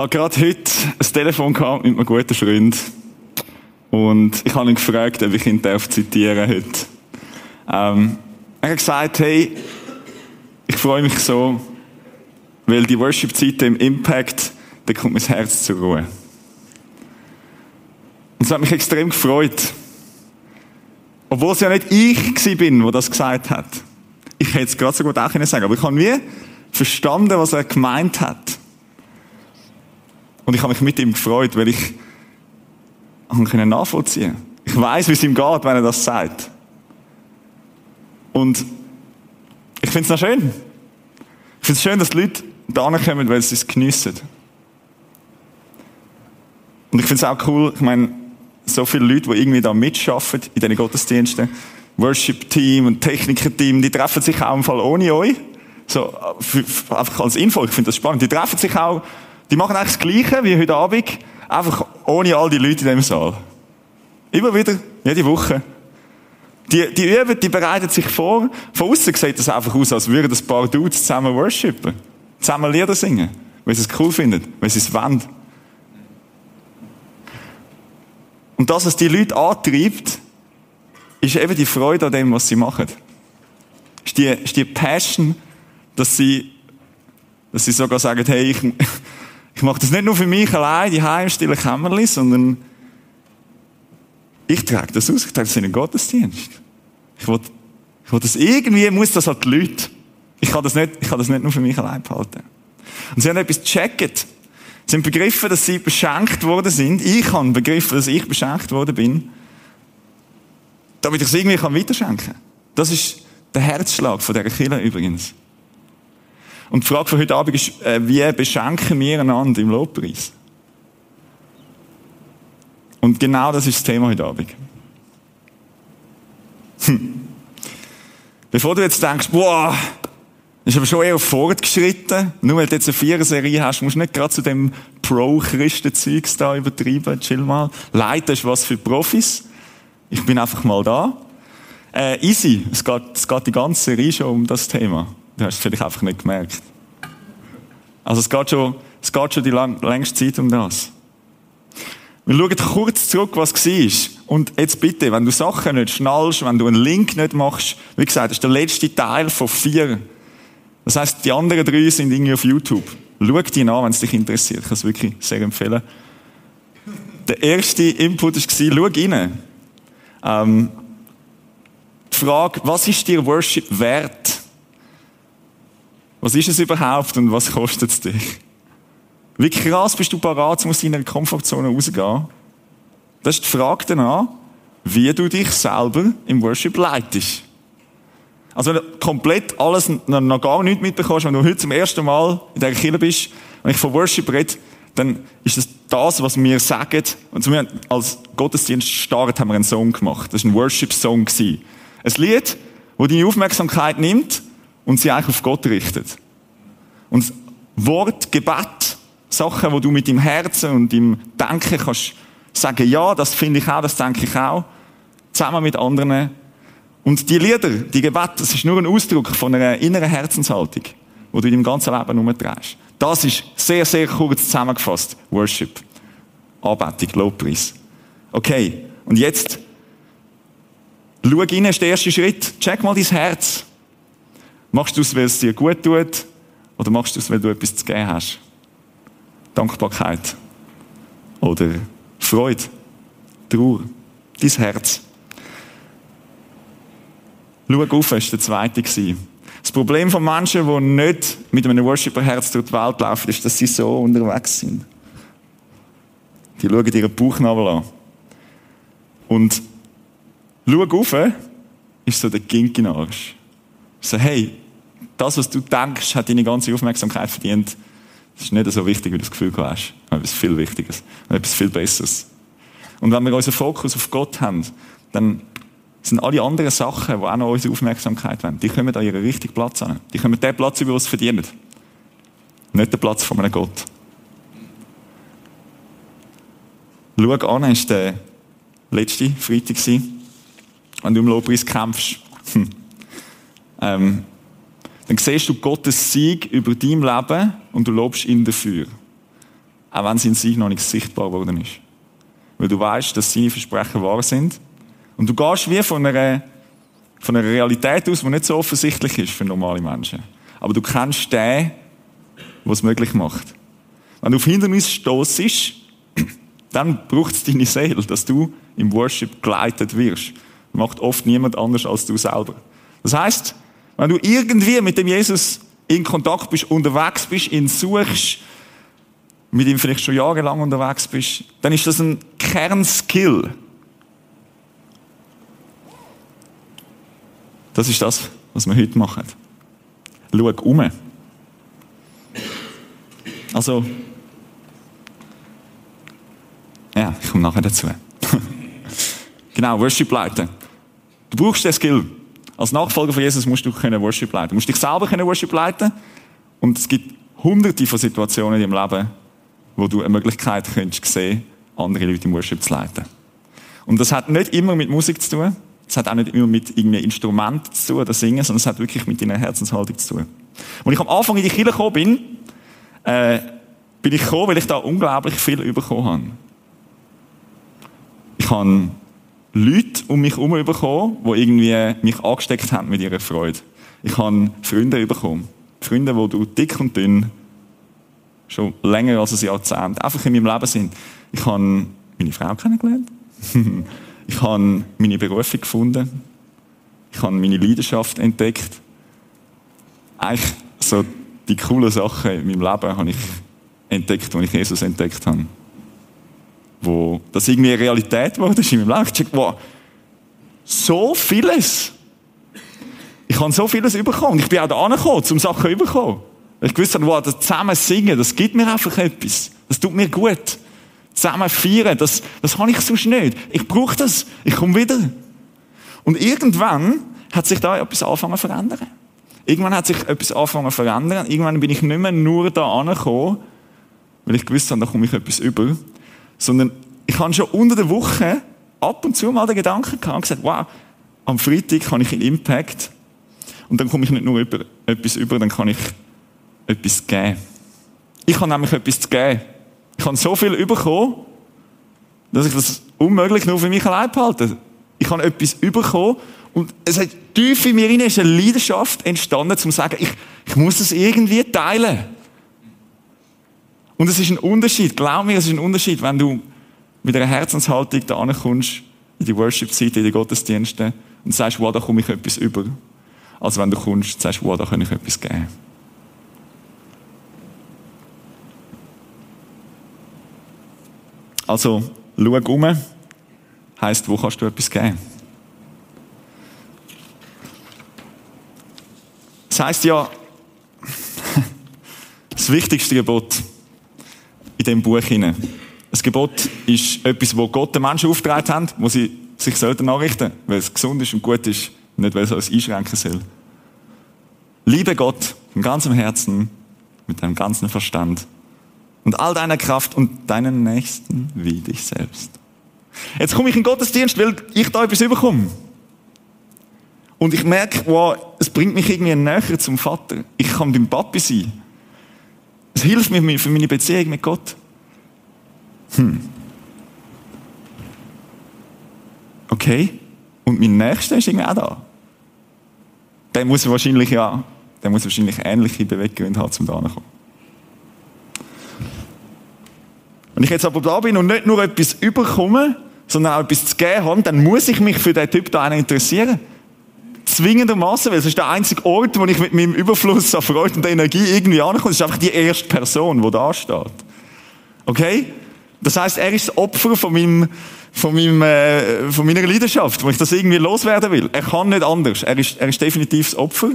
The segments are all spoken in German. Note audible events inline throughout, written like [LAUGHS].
habe gerade heute ein Telefon gehabt mit einem guten Freund. Und ich habe ihn gefragt, ob ich ihn darf zitieren heute. Ähm, er hat gesagt, hey, ich freue mich so, weil die Worship-Zeit im Impact, da kommt mein Herz zur Ruhe. Und es hat mich extrem gefreut. Obwohl es ja nicht ich bin, der das gesagt hat. Ich hätte es gerade so gut auch sagen aber ich habe wie verstanden, was er gemeint hat. Und ich habe mich mit ihm gefreut, weil ich ihn nachvollziehen Ich weiß, wie es ihm geht, wenn er das sagt. Und ich finde es noch schön. Ich finde es schön, dass die Leute da kommen, weil sie es geniessen. Und ich finde es auch cool, ich meine, so viele Leute, die irgendwie da mitschaffen in diesen Gottesdiensten, Worship-Team und Techniker-Team, die treffen sich auch im Fall ohne euch. So, für, für, einfach als Info, ich finde das spannend. Die treffen sich auch die machen eigentlich das Gleiche wie heute Abend, einfach ohne all die Leute in diesem Saal. Immer wieder, jede Woche. Die, die üben, die bereiten sich vor. Von außen sieht das einfach aus, als würden ein paar Dudes zusammen worshipen. Zusammen Lieder singen. Weil sie es cool finden. Weil sie es wollen. Und das, was die Leute antreibt, ist eben die Freude an dem, was sie machen. Ist die, ist die Passion, dass sie, dass sie sogar sagen, hey, ich, ich mache das nicht nur für mich allein, die heimstille Kämmerli, sondern ich trage das aus, ich trage das in den Gottesdienst. Ich will, ich will das irgendwie, muss das halt die Leute. Ich kann das nicht, ich kann das nicht nur für mich allein behalten. Und sie haben etwas gecheckt. Sie haben begriffen, dass sie beschenkt worden sind. Ich habe begriffen, dass ich beschenkt worden bin. Damit ich es irgendwie weiterschenken kann. Das ist der Herzschlag von dieser Kirche übrigens. Und die Frage von heute Abend ist, äh, wie beschenken wir einander im Lobpreis? Und genau das ist das Thema heute Abend. Hm. Bevor du jetzt denkst, boah, ist aber schon eher fortgeschritten, nur weil du jetzt eine Vierer-Serie hast, musst du nicht gerade zu dem Pro-Christen-Zeugs da übertreiben, chill mal. Leiten ist was für Profis. Ich bin einfach mal da. Äh, easy. Es geht, es geht die ganze Serie schon um das Thema. Du hast es vielleicht einfach nicht gemerkt. Also es geht schon, es geht schon die lang, längste Zeit um das. Wir schauen kurz zurück, was war. Und jetzt bitte, wenn du Sachen nicht schnallst, wenn du einen Link nicht machst, wie gesagt, das ist der letzte Teil von vier. Das heißt, die anderen drei sind irgendwie auf YouTube. Schau die an, wenn es dich interessiert. Ich kann es wirklich sehr empfehlen. Der erste Input war, schau rein. Ähm, die Frage, was ist dir Worship wert? Was ist es überhaupt und was kostet es dich? Wie krass bist du parat, aus deiner Komfortzone rauszugehen? Das ist die Frage danach, wie du dich selber im Worship leitest. Also wenn du komplett alles noch gar nicht mitbekommst, wenn du heute zum ersten Mal in der Kirche bist, wenn ich von Worship rede, dann ist das das, was wir sagen. Und wir als Gottesdienst startet, haben wir einen Song gemacht. Das war ein Worship-Song. Ein Lied, das deine Aufmerksamkeit nimmt und sie eigentlich auf Gott richtet. Und Wort, Gebet, Sachen, wo du mit dem Herzen und dem Denken kannst sagen, ja, das finde ich auch, das denke ich auch, zusammen mit anderen. Und die Lieder, die Gebet, das ist nur ein Ausdruck von einer inneren Herzenshaltung, wo du in deinem ganzen Leben umdrehst. Das ist sehr, sehr kurz zusammengefasst. Worship. Anbetung, Lobpreis. Okay. Und jetzt, schau rein, ist der erste Schritt. Check mal dein Herz. Machst du es, weil es dir gut tut? Oder machst du es, weil du etwas zu geben hast? Dankbarkeit. Oder Freude. Trauer. Dein Herz. Schau auf, war der zweite. Das Problem von Menschen, die nicht mit einem Worshipper-Herz durch die Welt laufen, ist, dass sie so unterwegs sind. Die schauen ihren Bauchnabel an. Und schau auf, ist so der Gink in Arsch. So, hey, das, was du denkst, hat deine ganze Aufmerksamkeit verdient. Das ist nicht so wichtig, wie du das Gefühl hast. Etwas viel Wichtiges. Etwas viel Besseres. Und wenn wir unseren Fokus auf Gott haben, dann sind alle anderen Sachen, die auch noch unsere Aufmerksamkeit wollen, die kommen an ihren richtigen Platz an. Die kommen den Platz über, was sie verdienen. Nicht den Platz von einem Gott. Schau an, ist der letzte Freitag wenn du im Lobpreis kämpfst. Hm. Ähm, dann siehst du Gottes Sieg über dein Leben und du lobst ihn dafür. Auch wenn sein Sieg noch nicht sichtbar geworden ist. Weil du weißt, dass seine Versprechen wahr sind. Und du gehst wie von einer, von einer Realität aus, die nicht so offensichtlich ist für normale Menschen. Aber du kennst den, was es möglich macht. Wenn du auf Hindernis stoßest, [CLEARS THROAT] dann braucht es deine Seele, dass du im Worship geleitet wirst. Macht oft niemand anders als du selber. Das heißt, wenn du irgendwie mit dem Jesus in Kontakt bist, unterwegs bist, ihn suchst, mit ihm vielleicht schon jahrelang unterwegs bist, dann ist das ein Kernskill. Das ist das, was wir heute machen. Schau um. Also, ja, ich komme nachher dazu. [LAUGHS] genau, Worship leiten. Du brauchst den Skill. Als Nachfolger von Jesus musst du können Worship leiten. Du musst dich selber können Worship leiten. Und es gibt hunderte von Situationen in deinem Leben, wo du eine Möglichkeit könntest sehen, andere Leute im Worship zu leiten. Und das hat nicht immer mit Musik zu tun. Es hat auch nicht immer mit irgendeinem Instrument zu tun, das Singen, sondern es hat wirklich mit deiner Herzenshaltung zu tun. Als ich am Anfang in die Kirche gekommen bin, äh, bin ich gekommen, weil ich da unglaublich viel bekommen habe. Ich habe Leute um mich herum bekommen, die irgendwie mich angesteckt haben mit ihrer Freude. Ich habe Freunde bekommen. Freunde, die du dick und dünn schon länger als ein Jahrzehnt einfach in meinem Leben sind. Ich habe meine Frau kennengelernt. [LAUGHS] ich habe meine Berufung gefunden. Ich habe meine Leidenschaft entdeckt. Eigentlich so die coolen Sachen in meinem Leben habe ich entdeckt, als ich Jesus entdeckt habe wo das irgendwie eine Realität wurde in meinem Leben. Ich dachte, wow, so vieles. Ich habe so vieles bekommen. Ich bin auch da angekommen, um Sachen zu bekommen. Ich wusste, wow, das zusammen singen, das gibt mir einfach etwas. Das tut mir gut. Zusammen feiern, das, das habe ich sonst nicht. Ich brauche das. Ich komme wieder. Und irgendwann hat sich da etwas angefangen zu verändern. Irgendwann hat sich etwas angefangen zu verändern. Irgendwann bin ich nicht mehr nur da angekommen, weil ich gewusst habe, da komme ich etwas über, sondern ich habe schon unter der Woche ab und zu mal den Gedanken gehabt und gesagt, wow, am Freitag habe ich einen Impact und dann komme ich nicht nur über, etwas über, dann kann ich etwas geben. Ich habe nämlich etwas zu geben. Ich habe so viel bekommen, dass ich das unmöglich nur für mich allein behalte. Ich habe etwas bekommen und es hat tief in mir rein ist eine Leidenschaft entstanden, um zu sagen, ich, ich muss es irgendwie teilen. Und es ist ein Unterschied, glaub mir, es ist ein Unterschied, wenn du mit einer Herzenshaltung da ankommst, in die Worship-Zeit, in die Gottesdienste, und sagst, wow, da komme ich etwas über. Als wenn du kommst und sagst, wow, da kann ich etwas geben. Also, schau um, heisst, wo kannst du etwas geben? Das heisst ja, [LAUGHS] das wichtigste Gebot in diesem Buch hinein. Das Gebot ist etwas, wo Gott den Menschen aufgetragen hat, wo sie sich sollten nachrichten, weil es gesund ist und gut ist, nicht weil es uns einschränken soll. Liebe Gott von ganzem Herzen, mit deinem ganzen Verstand und all deiner Kraft und deinen Nächsten wie dich selbst. Jetzt komme ich in den Gottesdienst, weil ich da etwas überkomme. Und ich merke, wow, es bringt mich irgendwie näher zum Vater. Ich kann beim Papi sein. Es hilft mir für meine Beziehung mit Gott. Hm. Okay. Und mein Nächster ist irgendwie auch da. Der muss wahrscheinlich ja, der muss wahrscheinlich ähnliche Beweggründe haben, um da kommen. Wenn ich jetzt aber da bin und nicht nur etwas überkomme, sondern auch etwas zu geben habe, dann muss ich mich für den Typ da interessieren zwingendermaßen, weil es ist der einzige Ort, wo ich mit meinem Überfluss an Freude und Energie irgendwie ankomme. Es ist einfach die erste Person, die da steht. Okay? Das heißt, er ist das Opfer von meinem, von meinem, äh, von meiner Leidenschaft, wo ich das irgendwie loswerden will. Er kann nicht anders. Er ist, er ist definitiv das Opfer.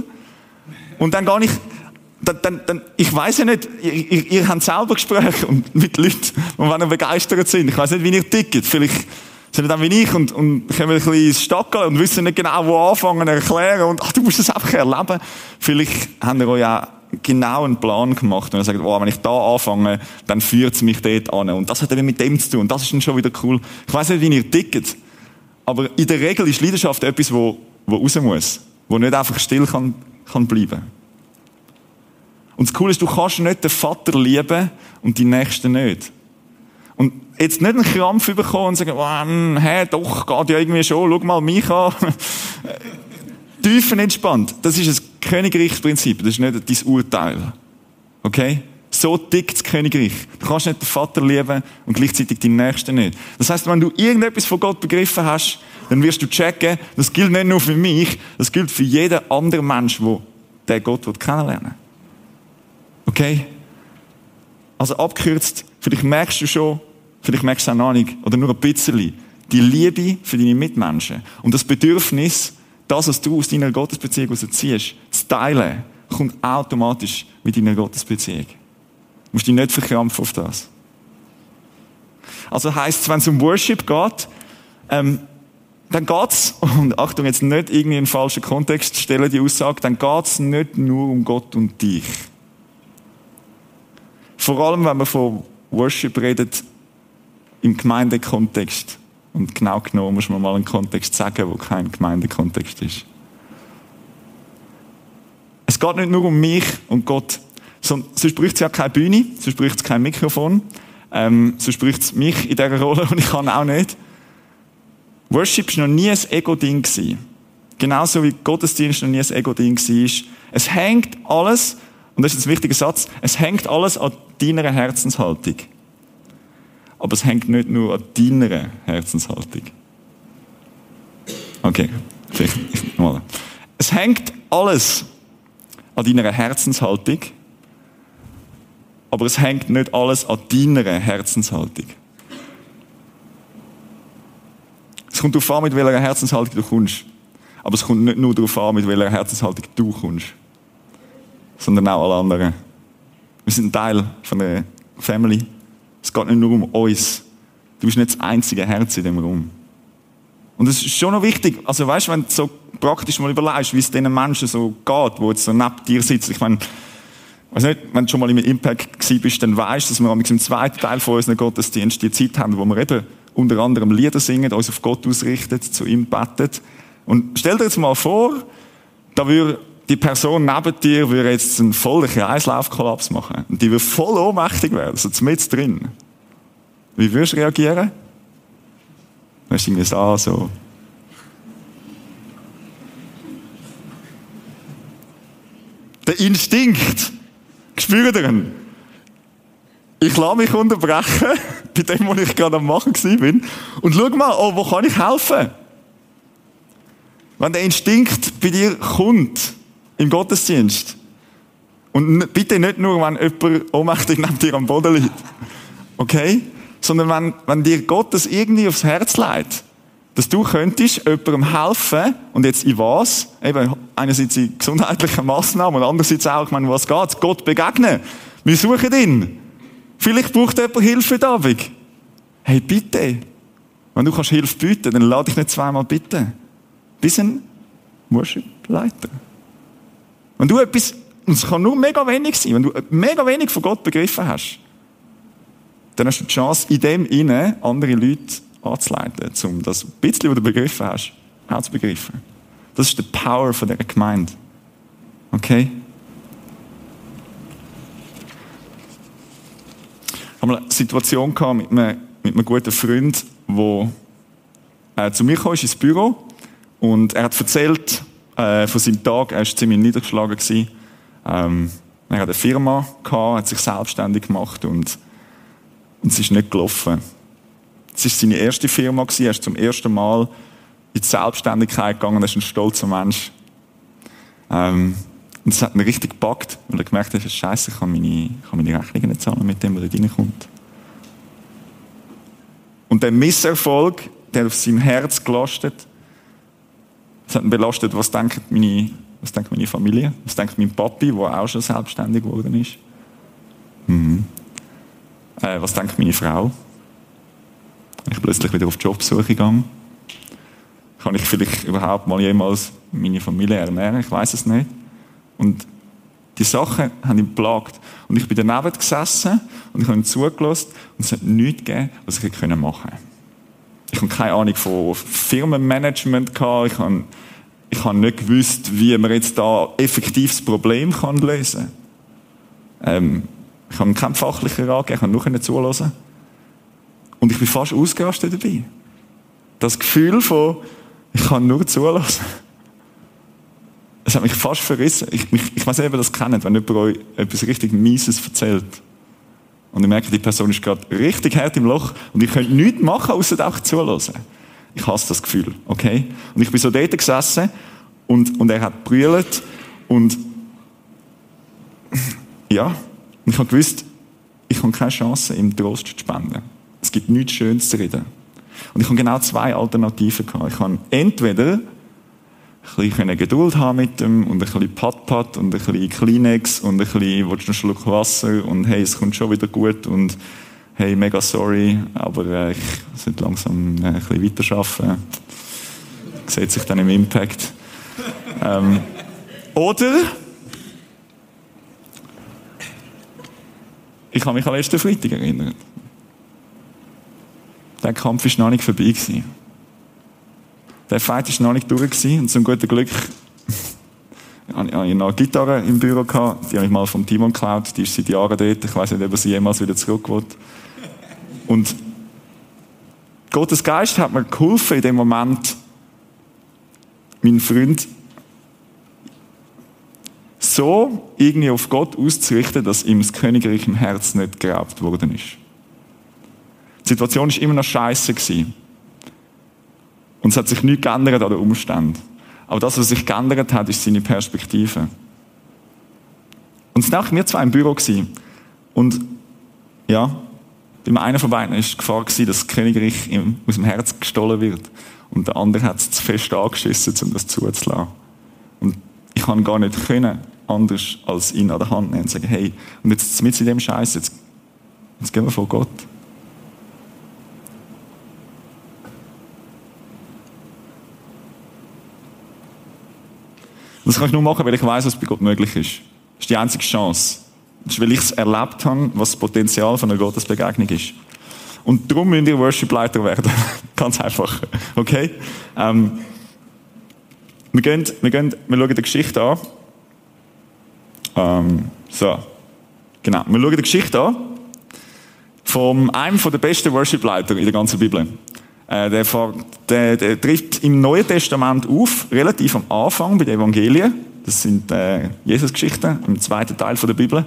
Und dann gar nicht, dann, dann, dann, ich weiß ja nicht, ihr, ihr, ihr habt selber Gespräche [LAUGHS] mit Leuten, die begeistert sind. Ich weiß nicht, wie ihr tickt. Vielleicht sind dann wie ich und, und kommen ein bisschen ins Stackeln und wissen nicht genau, wo anfangen, erklären und, ach, du musst das einfach erleben. Vielleicht habt ihr euch auch genau einen Plan gemacht und sagt, oh, wenn ich da anfange, dann führt es mich dort an. Und das hat eben mit dem zu tun. Und das ist dann schon wieder cool. Ich weiß nicht, wie ihr tickt. Aber in der Regel ist Leidenschaft etwas, wo, wo raus muss. Wo nicht einfach still kann, kann bleiben. Und das Coole ist, du kannst nicht den Vater lieben und die Nächsten nicht. Und jetzt nicht einen Krampf bekommen und sagen, oh, hä, doch, geht ja irgendwie schon, schau mal mich an. [LAUGHS] Tiefenentspannt. Das ist ein Königreichsprinzip, das ist nicht dein Urteil. Okay? So tickt das Königreich. Du kannst nicht den Vater lieben und gleichzeitig den Nächsten nicht. Das heißt, wenn du irgendetwas von Gott begriffen hast, dann wirst du checken, das gilt nicht nur für mich, das gilt für jeden anderen Mensch, der Gott kennenlernen will. Okay? Also abgekürzt, vielleicht merkst du schon, vielleicht merkst du auch noch nicht, oder nur ein bisschen, die Liebe für deine Mitmenschen und das Bedürfnis, das, was du aus deiner Gottesbeziehung ziehst, zu teilen, kommt automatisch mit deiner Gottesbeziehung. Du musst dich nicht verkrampfen auf das. Also heisst es, wenn es um Worship geht, ähm, dann geht's, und Achtung, jetzt nicht irgendwie in falschen Kontext stellen, die Aussage, dann geht's nicht nur um Gott und dich. Vor allem, wenn man von Worship redet, im Gemeindekontext. Und genau genommen muss man mal einen Kontext sagen, wo kein Gemeindekontext ist. Es geht nicht nur um mich und Gott, sonst braucht es ja keine Bühne, sonst braucht es kein Mikrofon, ähm, sonst braucht es mich in dieser Rolle [LAUGHS] und ich kann auch nicht. Worship war noch nie ein Ego-Ding. Genauso wie Gottesdienst noch nie ein Ego-Ding war. Es hängt alles, und das ist ein wichtiger Satz, es hängt alles an deiner Herzenshaltung. Aber es hängt nicht nur an deiner Herzenshaltung. Okay, vielleicht [LAUGHS] mal. Es hängt alles an deiner Herzenshaltung, aber es hängt nicht alles an deiner Herzenshaltung. Es kommt darauf an, mit welcher Herzenshaltung du kommst. Aber es kommt nicht nur darauf an, mit welcher Herzenshaltung du kommst, sondern auch alle anderen. Wir sind Teil von der Family. Es geht nicht nur um uns. Du bist nicht das einzige Herz in dem Raum. Und es ist schon noch wichtig, also weißt, du, wenn du so praktisch mal überlegst, wie es diesen Menschen so geht, die jetzt so neben dir sitzen. Ich meine, weiß nicht, wenn du schon mal im Impact gewesen bist, dann weißt du, dass wir im zweiten Teil von unserem Gottesdienst die Zeit haben, wo wir eben unter anderem Lieder singen, uns auf Gott ausrichten, zu ihm beten. Und stell dir jetzt mal vor, da würde die Person neben dir würde jetzt einen vollen Kreislaufkollaps machen. Und die würde voll ohnmächtig werden, so mit drin. Wie würdest du reagieren? Weißt du, irgendwie so, so. Der Instinkt. Spürt ihr ihn? Ich lasse mich unterbrechen, [LAUGHS] bei dem, was ich gerade am machen bin, und schau mal, oh, wo kann ich helfen? Wenn der Instinkt bei dir kommt, im Gottesdienst. Und bitte nicht nur, wenn jemand ohnmächtig neben dir am Boden liegt. Okay? Sondern wenn, wenn dir Gott das irgendwie aufs Herz leitet, dass du könntest jemandem helfen, und jetzt in was? Eben, einerseits in gesundheitlichen Massnahmen und andererseits auch, ich meine, was geht? Gott begegnen. Wir suchen ihn. Vielleicht braucht jemand Hilfe da. Hey, bitte. Wenn du kannst Hilfe bieten, dann lade ich nicht zweimal bitten. Bis ein Worship-Leiter. Wenn du etwas, und es kann nur mega wenig sein, wenn du mega wenig von Gott begriffen hast, dann hast du die Chance, in dem inne andere Leute anzuleiten, um das bisschen, was du begriffen hast, auch zu begreifen. Das ist die Power von dieser Gemeinde. Okay? Ich habe eine Situation gehabt mit einem, mit einem guten Freund, der äh, zu mir kam ins Büro und er hat erzählt, äh, von seinem Tag. Er war ziemlich niedergeschlagen. Ähm, er hat eine Firma gehabt, hat sich selbstständig gemacht und, und es ist nicht gelaufen. Es war seine erste Firma. Er ist zum ersten Mal in die Selbstständigkeit gegangen. Er ist ein stolzer Mensch. Ähm, und es hat ihn richtig gepackt, weil er gemerkt hat, Scheiße, ich kann meine, ich kann meine Rechnungen nicht zahlen mit dem, was da reinkommt. Und der Misserfolg, der auf seinem Herz gelastet, belastet, was denken meine Was denkt meine Familie? Was denkt mein Papi, der auch schon selbstständig geworden ist? Mhm. Äh, was denkt meine Frau? Ich plötzlich wieder auf Jobsuche gegangen. Kann ich vielleicht überhaupt mal jemals meine Familie ernähren? Ich weiß es nicht. Und die Sachen haben ihn plagt. Und ich bin daneben gesessen und ich habe ihm zugelassen und es hat nichts gegeben, was ich hätte machen können. Ich habe keine Ahnung von Firmenmanagement gehabt. Ich habe, ich habe nicht gewusst, wie man jetzt da effektiv das Problem kann lösen kann. Ähm, ich habe keinen fachlichen Rat gegeben, ich habe nur zulassen. Und ich bin fast ausgerastet dabei. Das Gefühl von, ich kann nur zulassen. Es hat mich fast verrissen. Ich, ich, ich weiß nicht, ob ihr das kennt, wenn jemand euch etwas richtig Mieses erzählt. Und ich merke, die Person ist gerade richtig hart im Loch und ich könnte nichts machen, außer auch zulassen. Ich hasse das Gefühl, okay? Und ich bin so dort gesessen und, und er hat brüllt und ja, und ich habe gewusst, ich habe keine Chance, ihm Trost zu spenden. Es gibt nichts Schönes zu reden. Und ich habe genau zwei Alternativen gehabt. Ich habe entweder ein bisschen Geduld haben mit ihm und ein bisschen Pat-Pat und ein bisschen Kleenex und ein bisschen, willst du einen Schluck Wasser und hey, es kommt schon wieder gut und hey, mega sorry, aber äh, ich sollte langsam äh, ein bisschen weiterarbeiten. Sieht sich dann im Impact. Ähm, oder ich kann mich an letzten Freitag erinnern. Der Kampf ist noch nicht vorbei gewesen. Der Fight ist noch nicht durch gewesen. und zum guten Glück [LAUGHS] hatte ich noch eine Gitarre im Büro gehabt. Die habe ich mal vom Timon geklaut. Die ist seit Jahren dort. Ich weiß nicht, ob er sie jemals wieder zurück will. Und Gottes Geist hat mir geholfen in dem Moment, meinen Freund so irgendwie auf Gott auszurichten, dass ihm das Königreich im Herz nicht geraubt worden ist. Die Situation ist immer noch scheiße gewesen. Und es hat sich nichts geändert an den Umständen. Aber das, was sich geändert hat, ist seine Perspektive. Und es waren wir zwei im Büro gewesen. Und ja, beim einen von beiden war die Gefahr, gewesen, dass das Königreich ihm aus dem Herz gestohlen wird. Und der andere hat es zu fest angeschissen, um das zuzulassen. Und ich kann gar nicht können, anders als ihn an der Hand nehmen und sagen, hey, und jetzt mit in dem Scheiß, jetzt, jetzt gehen wir vor Gott. Das kann ich nur machen, weil ich weiß, was bei Gott möglich ist. Das ist die einzige Chance. Das ist, weil ich es erlebt habe, was das Potenzial von einer Gottesbegegnung ist. Und darum müsst ihr Worship-Leiter werden. [LAUGHS] Ganz einfach. Okay? Ähm, wir, gehen, wir, gehen, wir schauen die Geschichte an. Ähm, so. Genau. Wir schauen die Geschichte an. Von einem der besten Worship-Leiter in der ganzen Bibel. Äh, der, der, der tritt im Neuen Testament auf, relativ am Anfang bei den Evangelien. Das sind äh, Jesus-Geschichten im zweiten Teil von der Bibel.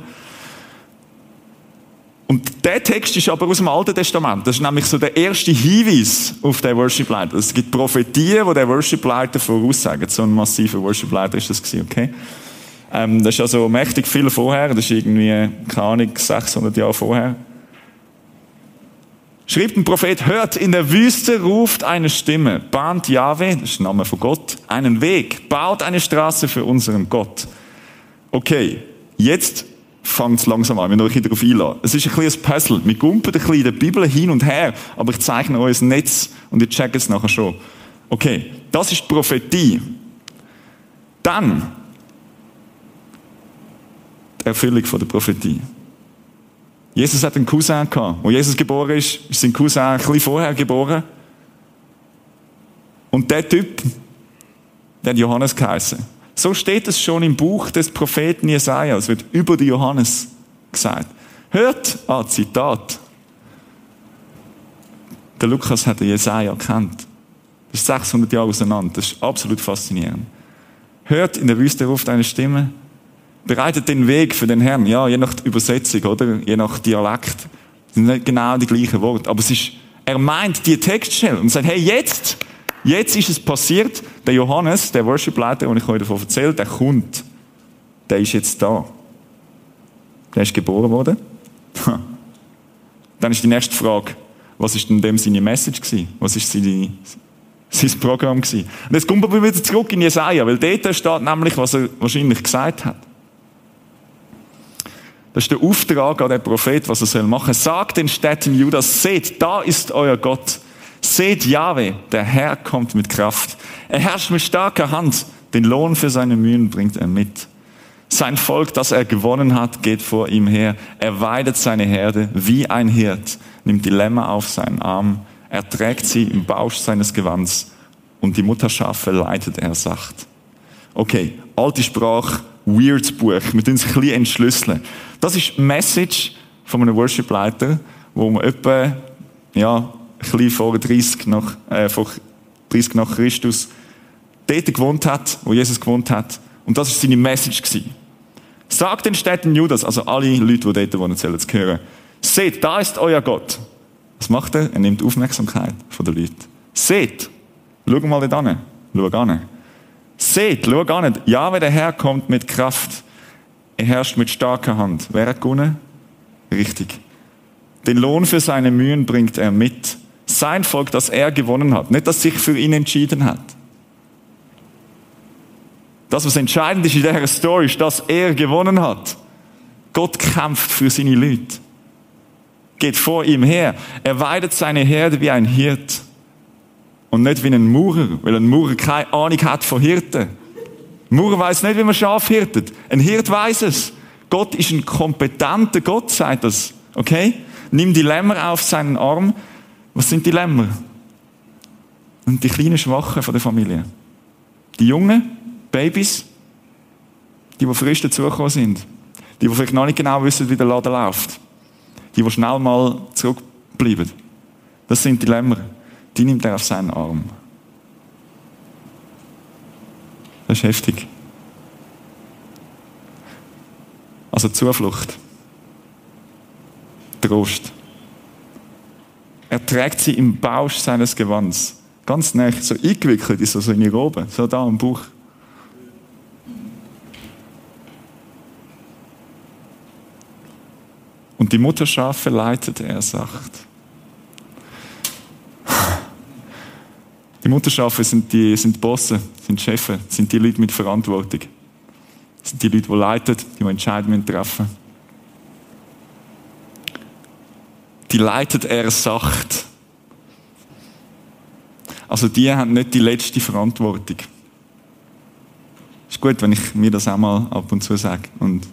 Und der Text ist aber aus dem Alten Testament. Das ist nämlich so der erste Hinweis auf den Worship-Leiter. Es gibt Prophetien, die der Worship-Leiter voraussagen. So ein massiver Worship-Leiter ist das gewesen, okay? Ähm, das ist also mächtig viel vorher. Das ist irgendwie, keine Ahnung, 600 Jahre vorher. Schreibt ein Prophet, hört, in der Wüste ruft eine Stimme, bahnt Jahwe, das ist der Name von Gott, einen Weg, baut eine Straße für unseren Gott. Okay, jetzt fängt es langsam an, wenn ihr euch darauf einlassen. Es ist ein kleines Puzzle. Wir gumpen ein bisschen in der Bibel hin und her, aber ich zeichne euch ein Netz und ihr checkt es nachher schon. Okay, das ist die Prophetie. Dann die Erfüllung von der Prophetie. Jesus hat einen Cousin gehabt. Wo Jesus geboren ist, ist sein Cousin ein bisschen vorher geboren. Und der Typ, der hat Johannes geheißen. So steht es schon im Buch des Propheten Jesaja. Es wird über die Johannes gesagt. Hört, ah, Zitat. Der Lukas hat den Jesaja kennt. Das ist 600 Jahre auseinander. Das ist absolut faszinierend. Hört, in der Wüste ruft eine Stimme bereitet den Weg für den Herrn. Ja, je nach Übersetzung, oder? Je nach Dialekt. Das sind nicht genau die gleichen Worte. Aber es ist, er meint die Textstelle und sagt, hey, jetzt, jetzt ist es passiert. Der Johannes, der Worship-Leiter, den ich euch davon erzählt, der kommt. Der ist jetzt da. Der ist geboren worden. Dann ist die nächste Frage, was ist denn dem seine Message gewesen? Was ist seine, sein Programm gewesen. Und jetzt kommen wir wieder zurück in Jesaja, weil dort steht nämlich, was er wahrscheinlich gesagt hat. Das ist der Auftrag an den Prophet, was er soll machen. Sagt den Städten Judas, seht, da ist euer Gott. Seht Jahwe, der Herr kommt mit Kraft. Er herrscht mit starker Hand. Den Lohn für seine Mühen bringt er mit. Sein Volk, das er gewonnen hat, geht vor ihm her. Er weidet seine Herde wie ein Hirt, nimmt die Lämmer auf seinen Arm. Er trägt sie im Bausch seines Gewands und die Mutterschafe leitet er sacht. Okay, alte Sprache, weird Buch. Wir tun es ein bisschen entschlüsseln. Das ist Message von einem Worship-Leiter, wo man etwa, ja, bisschen vor 30 nach, äh, vor 30 nach Christus dort gewohnt hat, wo Jesus gewohnt hat. Und das ist seine Message gewesen. Sagt den Städten Judas, also alle Leute, die dort wohnen, sollen es hören. Seht, da ist euer Gott. Was macht er? Er nimmt Aufmerksamkeit von den Leuten. Seht, schau mal dort an. Schau an. Seht, schau an. Ja, wenn der Herr kommt mit Kraft. Er herrscht mit starker Hand. Wer hat gewonnen? Richtig. Den Lohn für seine Mühen bringt er mit. Sein Volk, das er gewonnen hat. Nicht, das sich für ihn entschieden hat. Das, was entscheidend ist in dieser Story, ist, dass er gewonnen hat. Gott kämpft für seine Leute. Geht vor ihm her. Er weidet seine Herde wie ein Hirt. Und nicht wie ein Maurer, weil ein Maurer keine Ahnung hat von Hirten. Ein Maurer weiß nicht, wie man Schaf hirtet. Ein Hirt weiß es. Gott ist ein kompetenter Gott, sagt das. Okay? Nimm die Lämmer auf seinen Arm. Was sind die Lämmer? Und die kleinen Schwachen von der Familie. Die Jungen, Babys, die, die frisch dazugekommen sind. Die, die vielleicht noch nicht genau wissen, wie der Laden läuft. Die, die schnell mal zurückbleiben. Das sind die Lämmer. Die nimmt er auf seinen Arm. Das ist heftig. Also Zuflucht. Trost. Er trägt sie im Bausch seines Gewands. Ganz nah, so eingewickelt ist er so in die Robe, so da am Bauch. Und die Mutterschafe leitet er sacht. Die Mutterschafe sind die, sind Bosse, sind die Chefs, sind die Leute mit Verantwortung. Das sind die Leute, die leiten, die Entscheidungen treffen. Die leitet er sacht. Also die haben nicht die letzte Verantwortung. Ist gut, wenn ich mir das auch mal ab und zu sage. Und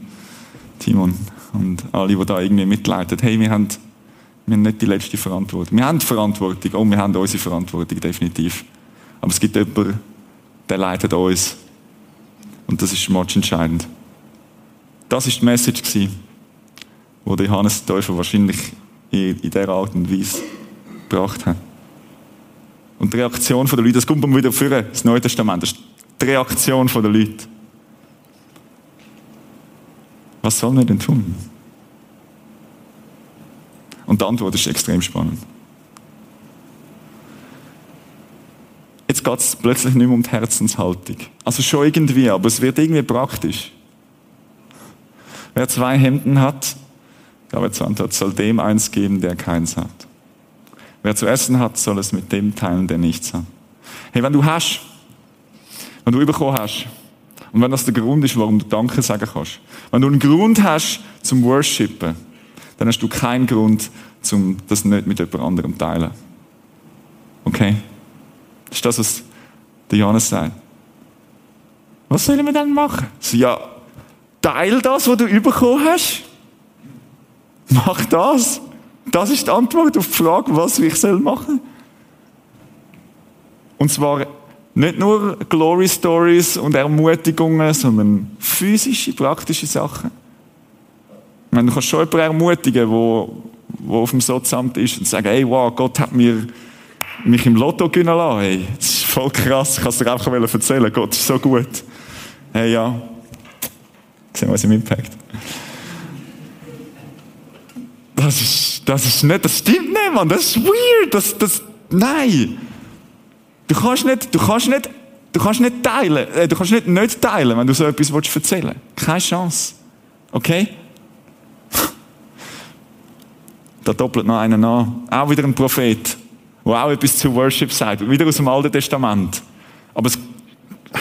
Timon und alle, die da irgendwie mitleiten. Hey, wir haben, wir haben nicht die letzte Verantwortung. Wir haben Verantwortung, und wir haben unsere Verantwortung, definitiv. Aber es gibt jemanden, der leitet uns. Und das ist entscheidend. Das ist die Message die Johannes Täufer wahrscheinlich in, in dieser Art und Weise gebracht hat. Und die Reaktion der Leute, das kommt man wieder vor, das Neue Testament, das ist die Reaktion der Leute. Was sollen wir denn tun? Und die Antwort ist extrem spannend. Jetzt geht es plötzlich nicht mehr um die Herzenshaltung. Also schon irgendwie, aber es wird irgendwie praktisch. Wer zwei Hemden hat, David 20 soll dem eins geben, der keins hat. Wer zu essen hat, soll es mit dem teilen, der nichts hat. Hey, wenn du hast, wenn du bekommen hast, und wenn das der Grund ist, warum du Danke sagen kannst. Wenn du einen Grund hast zum Worshipen, dann hast du keinen Grund, zum das nicht mit jemand anderem teilen. Okay? Das ist das, was der Johannes sagt. Was sollen wir dann machen? So, ja, teil das, was du bekommen hast. Mach das. Das ist die Antwort auf die Frage, was ich machen soll Und zwar nicht nur Glory Stories und Ermutigungen, sondern physische, praktische Sachen. Ich meine, du kannst schon jemanden ermutigen, wo, wo auf dem Sozzamt ist und sagen, hey, wow, Gott hat mir mich im Lotto gewinnen lassen. Hey, das ist voll krass. Ich kann es dir einfach erzählen. Gott ist so gut. Hey, ja. Sehen wir was im Impact. Das ist, das ist nicht, das stimmt nicht, Mann. Das ist weird. Das, das, nein. Du kannst nicht, du kannst nicht, du kannst nicht teilen, äh, du kannst nicht nicht teilen, wenn du so etwas willst erzählen. Keine Chance. Okay? Da doppelt noch einer an. Auch wieder ein Prophet. wo auch etwas zu Worship sagt, wieder aus dem Alten Testament. Aber es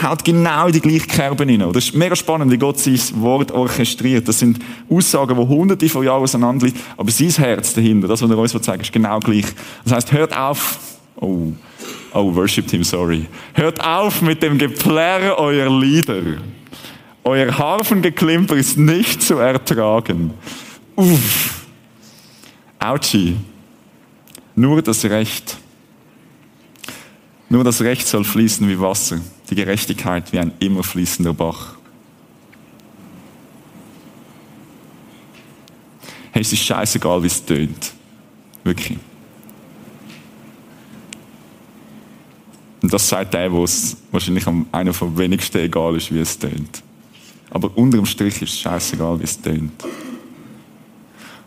haut genau in die gleiche Kerbe hinein. Das ist mega spannend, wie Gott sein Wort orchestriert. Das sind Aussagen, die hunderte von Jahren auseinander liegen, aber sein Herz dahinter, das, was er uns sagt, ist genau gleich. Das heißt, hört auf, oh, oh, Worship Team, sorry. Hört auf mit dem Geplärr eurer Lieder. Euer Harfengeklimper ist nicht zu ertragen. Uff. Autschi. Nur das Recht. Nur das Recht soll fließen wie Wasser, die Gerechtigkeit wie ein immer fließender Bach. Hey, es ist scheißegal, wie es tönt. Wirklich. Und das sagt der, wo es wahrscheinlich einer vom wenigsten egal ist, wie es tönt. Aber unterm Strich ist es scheißegal, wie es tönt.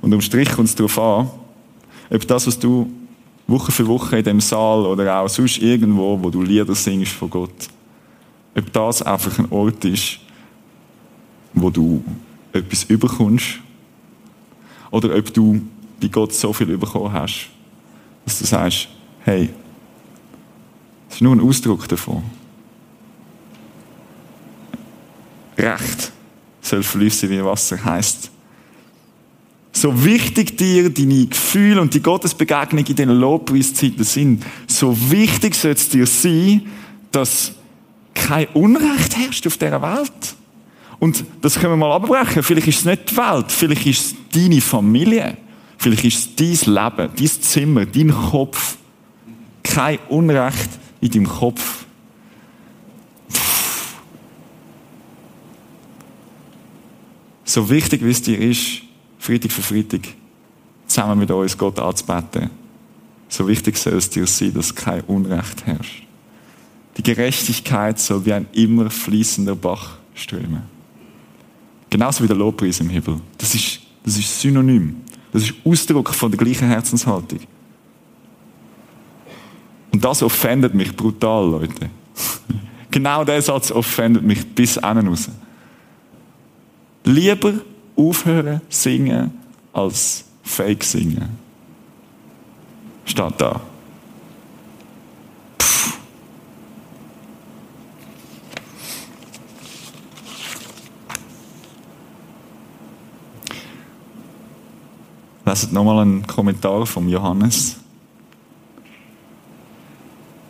Und um Strich kommt es darauf an, ob das, was du Woche für Woche in dem Saal oder auch sonst irgendwo, wo du Lieder singst von Gott, ob das einfach ein Ort ist, wo du etwas überkommst oder ob du bei Gott so viel bekommen hast, dass du sagst, hey, das ist nur ein Ausdruck davon. Recht soll fließen wie Wasser, heißt so wichtig dir deine Gefühle und die Gottesbegegnung in diesen Lobpreiszeiten sind, so wichtig soll es dir sein, dass kein Unrecht herrscht auf dieser Welt. Und das können wir mal abbrechen. Vielleicht ist es nicht die Welt, vielleicht ist es deine Familie, vielleicht ist es dein Leben, dein Zimmer, dein Kopf. Kein Unrecht in deinem Kopf. So wichtig wie es dir ist, Freitag für Freitag zusammen mit uns Gott anzubeten. So wichtig soll es dir sein, dass kein Unrecht herrscht. Die Gerechtigkeit soll wie ein immer fließender Bach strömen. Genauso wie der Lobpreis im Himmel. Das ist, das ist Synonym. Das ist Ausdruck von der gleichen Herzenshaltung. Und das offendet mich brutal, Leute. [LAUGHS] genau der Satz offendet mich bis raus. Lieber aufhören singen als fake singen. Steht da. Leset nochmal einen Kommentar von Johannes.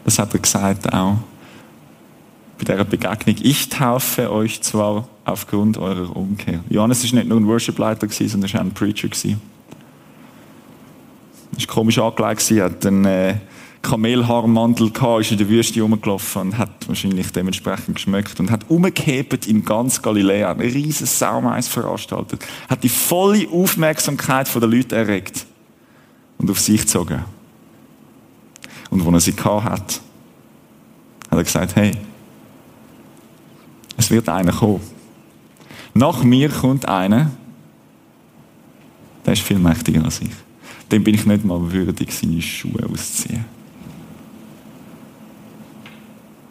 Das hat er gesagt auch bei dieser Begegnung. Ich taufe euch zwar aufgrund eurer Umkehr. Johannes war nicht nur ein Worship-Leiter, sondern er auch ein Preacher. Er war komisch angelegt, er hat einen äh, Kamelhaarmantel ist in der Wüste rumgelaufen und hat wahrscheinlich dementsprechend geschmeckt und hat umgehebt in ganz Galiläa, ein riesiges Saumeis veranstaltet, hat die volle Aufmerksamkeit der Leute erregt und auf sich gezogen. Und als er sie gehabt hat, hat er gesagt, hey, es wird einer kommen. Nach mir kommt einer, der ist viel mächtiger als ich. Dem bin ich nicht mal würdig, seine Schuhe auszuziehen.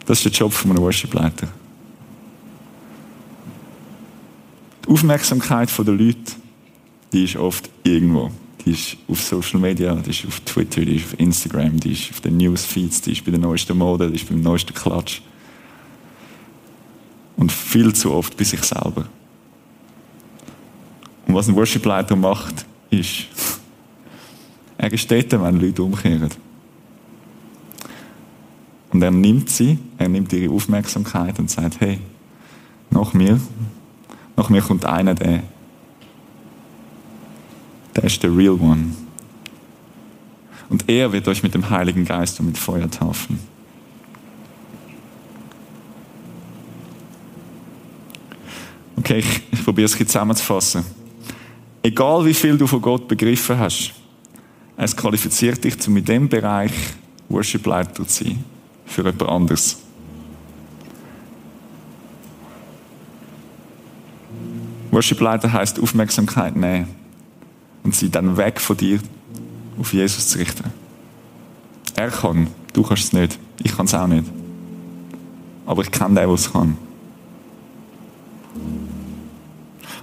Das ist der Job von einem Worship-Leiter. Die Aufmerksamkeit der Leute, die ist oft irgendwo. Die ist auf Social Media, die ist auf Twitter, die ist auf Instagram, die ist auf den Newsfeeds, die ist bei der neuesten Mode, die ist beim neuesten Klatsch. Und viel zu oft bei sich selber. Und was ein Worship-Leiter macht, ist, [LAUGHS] er steht wenn Leute umkehren. Und er nimmt sie, er nimmt ihre Aufmerksamkeit und sagt, hey, nach mir, nach mir kommt einer, der, der ist der Real One. Und er wird euch mit dem Heiligen Geist und mit Feuer taufen. Okay, ich, ich probiere es zusammenzufassen. Egal wie viel du von Gott begriffen hast, es qualifiziert dich, um in dem Bereich Worship-Leiter zu sein. Für jemand anderes. Worship-Leiter heisst Aufmerksamkeit nehmen und sie dann weg von dir auf Jesus zu richten. Er kann, du kannst es nicht. Ich kann es auch nicht. Aber ich kenne den, der es kann.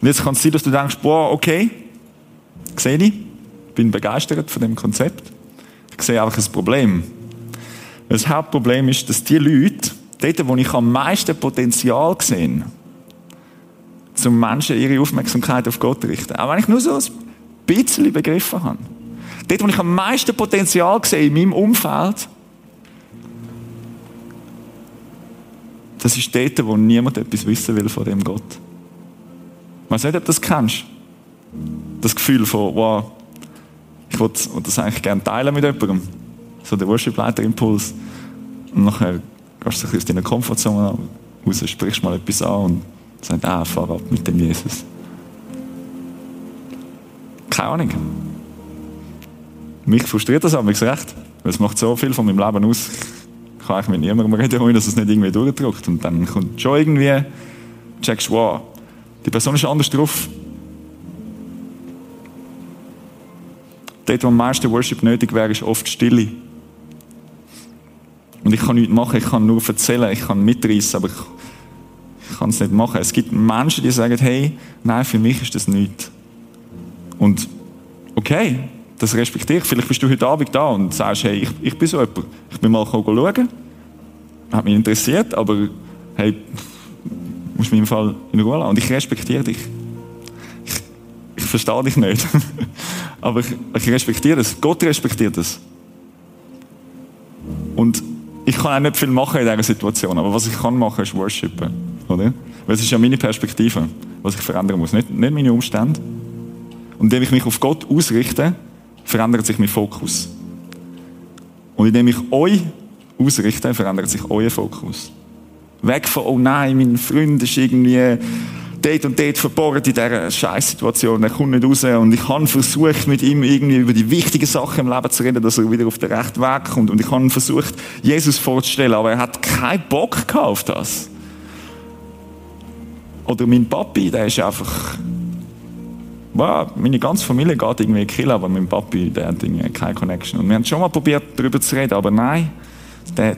Und jetzt kann es sein, dass du denkst, boah, okay, sehe ich, bin begeistert von dem Konzept. Ich sehe einfach ein Problem. Das Hauptproblem ist, dass die Leute, dort, wo ich am meisten Potenzial sehe, zum Menschen ihre Aufmerksamkeit auf Gott richten, auch wenn ich nur so ein bisschen begriffen habe, dort, wo ich am meisten Potenzial sehe in meinem Umfeld, das ist dort, wo niemand etwas wissen will von dem Gott. Ich weiß nicht, ob du das kennst. Das Gefühl von, wow, ich würde das eigentlich gerne teilen mit jemandem. So der Worship-Leiter-Impuls. Und nachher gehst du aus deiner Komfortzone raus, sprichst mal etwas an und sagst, ah, fahr ab mit dem Jesus. Keine Ahnung. Mich frustriert das aber, ich recht. Weil es macht so viel von meinem Leben aus. Ich kann eigentlich mit niemandem reden, ohne dass es nicht irgendwie durchdrückt. Und dann kommt schon irgendwie, checkst wow, die Person ist anders drauf. Dort, wo am meisten Worship nötig wäre, ist oft Stille. Ich kann nichts machen, ich kann nur erzählen, ich kann mitreißen, aber ich, ich kann es nicht machen. Es gibt Menschen, die sagen, hey, nein, für mich ist das nichts. Und okay, das respektiere ich. Vielleicht bist du heute Abend da und sagst, hey, ich, ich bin so jemand. Ich bin mal schauen. Hat mich interessiert, aber hey, musst mich im Fall in Ruhe lassen. Und ich respektiere dich. Ich, ich verstehe dich nicht. [LAUGHS] aber ich, ich respektiere es. Gott respektiert es. Und ich kann auch nicht viel machen in dieser Situation, aber was ich kann machen, ist worshipen. Oder? Weil es ist ja meine Perspektive, was ich verändern muss, nicht, nicht meine Umstände. Und indem ich mich auf Gott ausrichte, verändert sich mein Fokus. Und indem ich euch ausrichte, verändert sich euer Fokus. Weg von, oh nein, mein Freund ist irgendwie dort und dort verborgen in dieser Scheißsituation. Er kommt nicht raus. Und ich habe versucht, mit ihm irgendwie über die wichtigen Sachen im Leben zu reden, dass er wieder auf den rechten Weg kommt. Und ich habe versucht, Jesus vorzustellen, aber er hat keinen Bock auf das. Oder mein Papi, der ist einfach, wow, meine ganze Familie geht irgendwie in Kill, aber mein Papi, der hat keine Connection. Und wir haben schon mal probiert, darüber zu reden, aber nein, der,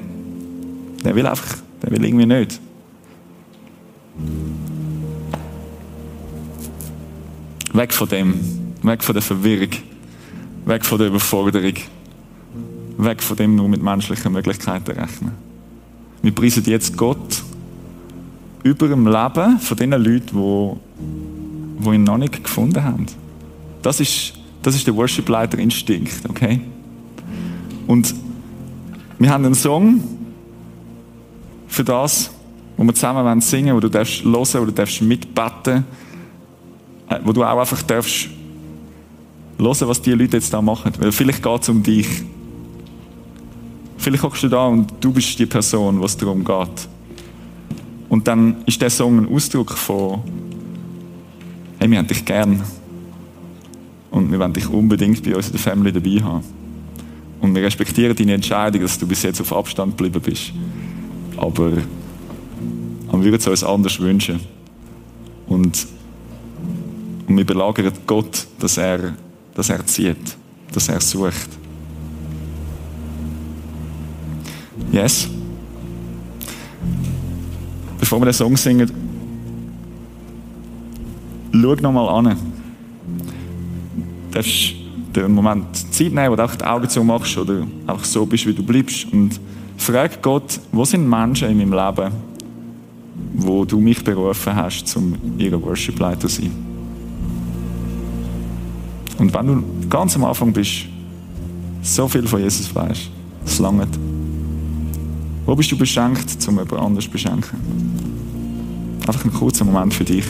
der will einfach, der will irgendwie nicht. Weg von dem. Weg von der Verwirrung. Weg von der Überforderung. Weg von dem nur mit menschlichen Möglichkeiten rechnen. Wir preisen jetzt Gott über dem Leben von den Leuten, die, die ihn noch nicht gefunden haben. Das ist, das ist der Worship-Leiter-Instinkt, okay? Und wir haben einen Song für das, wo wir zusammen singen wollen, wo du darfst hören, wo du darfst mitbeten äh, wo du auch einfach darfst hören, was die Leute jetzt da machen. Weil vielleicht geht es um dich. Vielleicht hockst du da und du bist die Person, was darum geht. Und dann ist der Song ein Ausdruck von, hey, wir haben dich gern. Und wir wollen dich unbedingt bei uns in der Family dabei haben. Und wir respektieren deine Entscheidung, dass du bis jetzt auf Abstand geblieben bist. Aber, aber wir würden es uns anders wünschen. Und und wir belagern Gott, dass er, dass er zieht, dass er sucht. Yes. Bevor wir den Song singen, schau nochmal an. Du darfst einen Moment Zeit nehmen, wo du auch die Augen zu machst oder einfach so bist, wie du bleibst und frag Gott, wo sind Menschen in meinem Leben, wo du mich berufen hast, um ihre Worship-Leiter zu sein. Und wenn du ganz am Anfang bist, so viel von Jesus weißt, es langt. Wo bist du beschenkt, um jemand anders zu beschenken? Einfach ein kurzer Moment für dich.